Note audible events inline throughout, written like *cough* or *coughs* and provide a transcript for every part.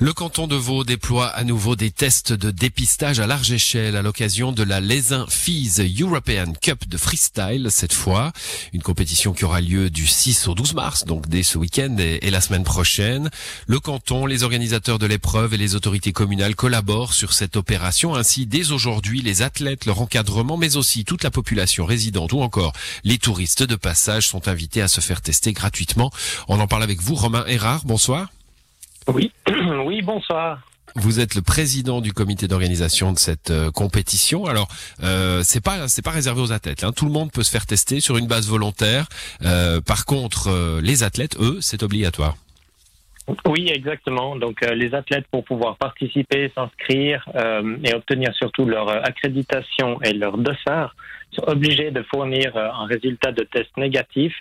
Le canton de Vaud déploie à nouveau des tests de dépistage à large échelle à l'occasion de la Lesin Fees European Cup de freestyle cette fois. Une compétition qui aura lieu du 6 au 12 mars, donc dès ce week-end et, la semaine prochaine. Le canton, les organisateurs de l'épreuve et les autorités communales collaborent sur cette opération. Ainsi, dès aujourd'hui, les athlètes, leur encadrement, mais aussi toute la population résidente ou encore les touristes de passage sont invités à se faire tester gratuitement. On en parle avec vous, Romain Erard. Bonsoir. Oui, *clears throat* oui, bonsoir. Vous êtes le président du comité d'organisation de cette euh, compétition. Alors, euh, c'est pas c'est pas réservé aux athlètes. Hein. Tout le monde peut se faire tester sur une base volontaire. Euh, par contre, euh, les athlètes, eux, c'est obligatoire. Oui, exactement. Donc, les athlètes, pour pouvoir participer, s'inscrire et obtenir surtout leur accréditation et leur dossard, sont obligés de fournir un résultat de test négatif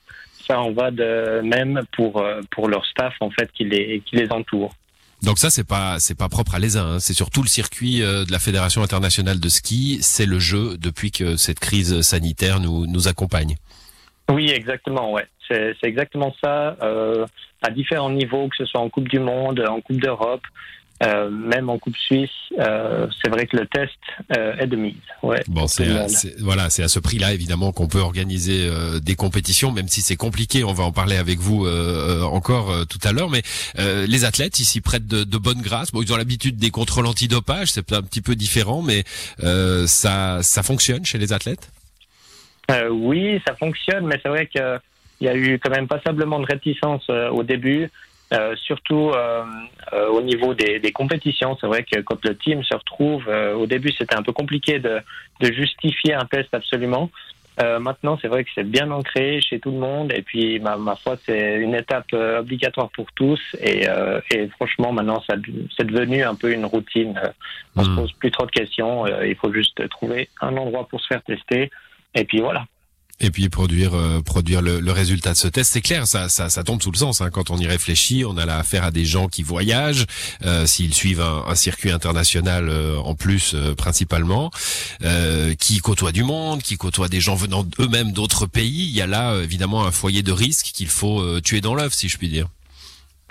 ça en va de même pour euh, pour leur staff en fait qui les qui les entoure. Donc ça c'est pas c'est pas propre à l'ESA, hein. c'est sur tout le circuit euh, de la Fédération internationale de ski, c'est le jeu depuis que cette crise sanitaire nous nous accompagne. Oui, exactement, ouais. C'est exactement ça, euh, à différents niveaux, que ce soit en Coupe du Monde, en Coupe d'Europe, euh, même en Coupe Suisse, euh, c'est vrai que le test euh, est de mise. Ouais, bon, c'est voilà, c'est à ce prix-là évidemment qu'on peut organiser des compétitions, même si c'est compliqué. On va en parler avec vous encore tout à l'heure. Mais les athlètes ici prêtent de, de bonne grâce. Bon, ils ont l'habitude des contrôles antidopage, c'est un petit peu différent, mais ça ça fonctionne chez les athlètes? oui, ça fonctionne, mais c'est vrai que il y a eu quand même passablement de réticence au début. Euh, surtout euh, euh, au niveau des, des compétitions, c'est vrai que quand le team se retrouve, euh, au début c'était un peu compliqué de, de, justifier un test absolument. maintenant, c'est vrai que c'est bien ancré chez tout le monde et puis ma, ma foi, c'est une étape obligatoire pour tous et, et franchement, maintenant, c'est devenu un peu une routine. On se hmm. pose plus trop de questions. il faut juste trouver un endroit pour se faire tester et puis voilà. Et puis produire euh, produire le, le, résultat de ce test, c'est clair, ça, ça, ça tombe sous le sens. Hein. Quand on y réfléchit, on a là affaire à des gens qui voyagent, euh, s'ils suivent un, un, circuit international euh, en plus principalement, qui côtoient du monde, qui côtoient des gens venant eux-mêmes d'autres pays. Il y a là évidemment un foyer de risque qu'il faut tuer dans l'œuf, si je puis dire.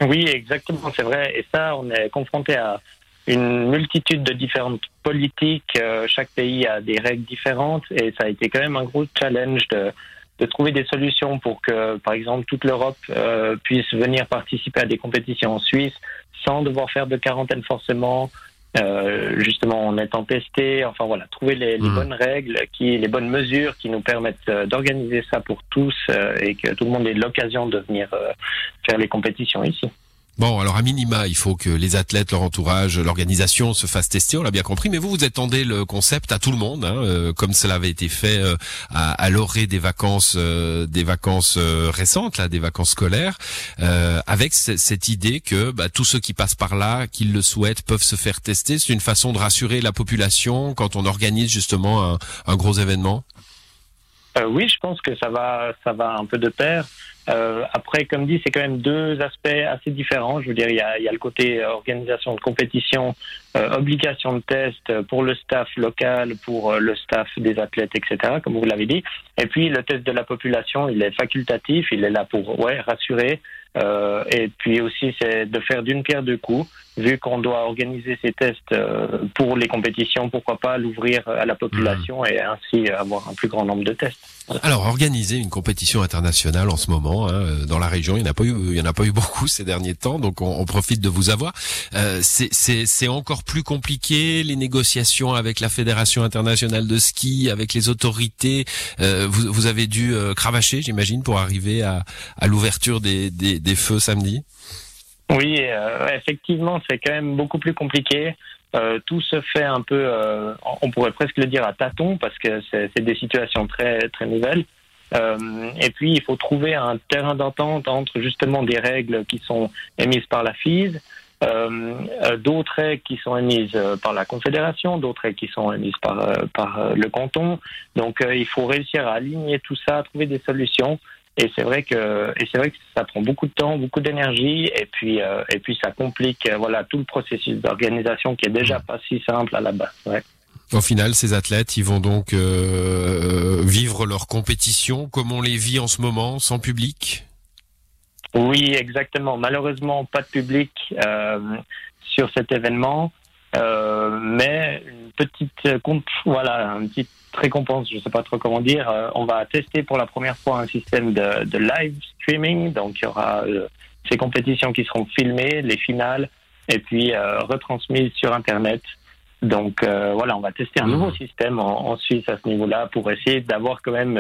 Oui, exactement, c'est vrai. Et ça, on est confronté à une multitude de différentes politiques. Euh, chaque pays a des règles différentes et ça a été quand même un gros challenge de, de trouver des solutions pour que, par exemple, toute l'Europe euh, puisse venir participer à des compétitions en Suisse sans devoir faire de quarantaine forcément, euh, justement en étant testé. Enfin voilà, trouver les, les, mmh. bonnes règles, qui, les bonnes mesures qui nous permettent euh, d'organiser ça pour tous euh, et que tout le monde ait l'occasion de venir faire les compétitions ici. Bon, alors à minima, il faut que les athlètes, leur entourage, l'organisation se fassent tester, on l'a bien compris, mais vous, vous étendez le concept à tout le monde, hein, euh, comme cela avait été fait euh, à, à l'orée des vacances euh, des vacances récentes, là, des vacances scolaires, avec cette idée que bah, tous ceux qui passent par là, qui le souhaitent, peuvent se faire tester. C'est une façon de rassurer la population quand on organise justement un, un gros événement? Oui, je pense que ça va, ça va un peu de pair. Euh, après, comme dit, c'est quand même deux aspects assez différents. Je veux dire, il y a, il y a le côté euh, organisation de compétition, euh, obligation de test pour le staff local, pour euh, le staff des athlètes, etc., comme vous l'avez dit. Et puis, le test de la population, il est facultatif, il est là pour ouais, rassurer. Euh, et puis aussi, c'est de faire d'une pierre deux coups. Vu qu'on doit organiser ces tests pour les compétitions, pourquoi pas l'ouvrir à la population mmh. et ainsi avoir un plus grand nombre de tests. Alors, organiser une compétition internationale en ce moment hein, euh, dans la région, il n'y en a pas eu, il y en a pas eu beaucoup *laughs* ces derniers temps, donc on, on profite de vous avoir. Euh, c'est encore plus compliqué les négociations avec la fédération internationale de ski, avec les autorités. Euh, vous, vous, avez dû euh, cravacher, j'imagine, pour arriver à, à l'ouverture des, des, des, feux samedi? Oui, euh, effectivement, c'est quand même beaucoup plus compliqué. Euh, tout se fait un peu, euh, on pourrait presque le dire à tâtons, parce que c'est des situations très très nouvelles. Euh, et puis, il faut trouver un terrain d'entente entre justement des règles qui sont émises par la FISE, d'autres règles qui sont émises par la Confédération, d'autres règles qui sont émises par, par le canton. Donc, il faut réussir à aligner tout ça, trouver des solutions. Et c'est vrai que et c'est vrai que ça prend beaucoup de temps, beaucoup d'énergie, et puis euh, et puis ça complique euh, voilà tout le processus d'organisation qui est déjà pas si simple à la base. Ouais. Au final, ces athlètes, ils vont donc euh, vivre leur compétition comme on les vit en ce moment, sans public? Oui, exactement. Malheureusement, pas de public euh, sur cet événement, mais petite comp voilà, une petite récompense, je ne sais pas trop comment dire. Euh, on va tester pour la première fois un système de, de live streaming, donc il y aura euh, ces compétitions qui seront filmées, les finales, et puis euh, retransmises sur Internet. Donc voilà, on va tester un nouveau mmh. système en, en Suisse à ce niveau-là pour essayer d'avoir quand même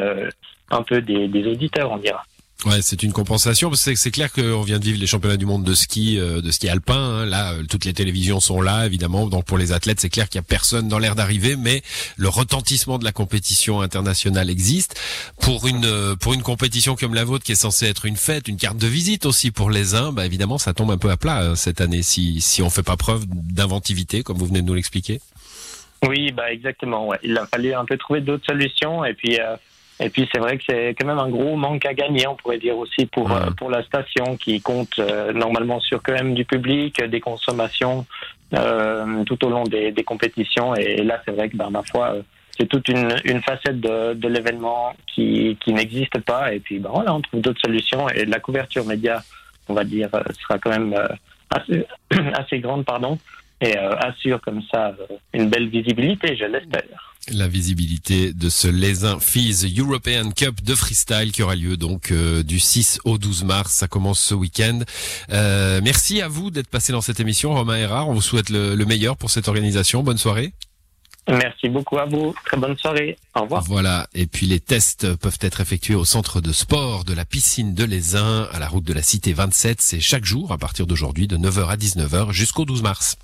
un peu des, des auditeurs, on dira. Ouais, c'est une compensation. C'est clair qu'on vient de vivre les championnats du monde de ski, euh, de ski alpin. Hein. Là, euh, toutes les télévisions sont là, évidemment. Donc pour les athlètes, c'est clair qu'il y a personne dans l'air d'arriver, mais le retentissement de la compétition internationale existe. Pour une euh, pour une compétition comme la vôtre, qui est censée être une fête, une carte de visite aussi pour les uns, bah évidemment, ça tombe un peu à plat cette année si si on fait pas preuve d'inventivité, comme vous venez de nous l'expliquer. Oui, bah exactement. Il a fallu un peu trouver d'autres solutions et puis. Et puis c'est vrai que c'est quand même un gros manque à gagner, on pourrait dire aussi pour euh, pour la station qui compte euh, normalement sur quand même du public, des consommations euh, tout au long des, des compétitions. Et, là c'est vrai que ben, ma foi c'est toute une, une facette de, de l'événement qui qui n'existe pas. Et puis ben voilà, on trouve d'autres solutions et la couverture média, on va dire, sera quand même assez *coughs* assez grande, pardon, et assure comme ça une belle visibilité, je l'espère la visibilité de ce Lesin Fees European Cup de freestyle qui aura lieu donc euh, du 6 au 12 mars. Ça commence ce week-end. Euh, merci à vous d'être passé dans cette émission, Romain Erard. On vous souhaite le, meilleur pour cette organisation. Bonne soirée. Merci beaucoup à vous. Très bonne soirée. Au revoir. Voilà. Et puis les tests peuvent être effectués au centre de sport de la piscine de Lesin à la route de la Cité 27. C'est chaque jour à partir d'aujourd'hui de 9h à 19h jusqu'au 12 mars.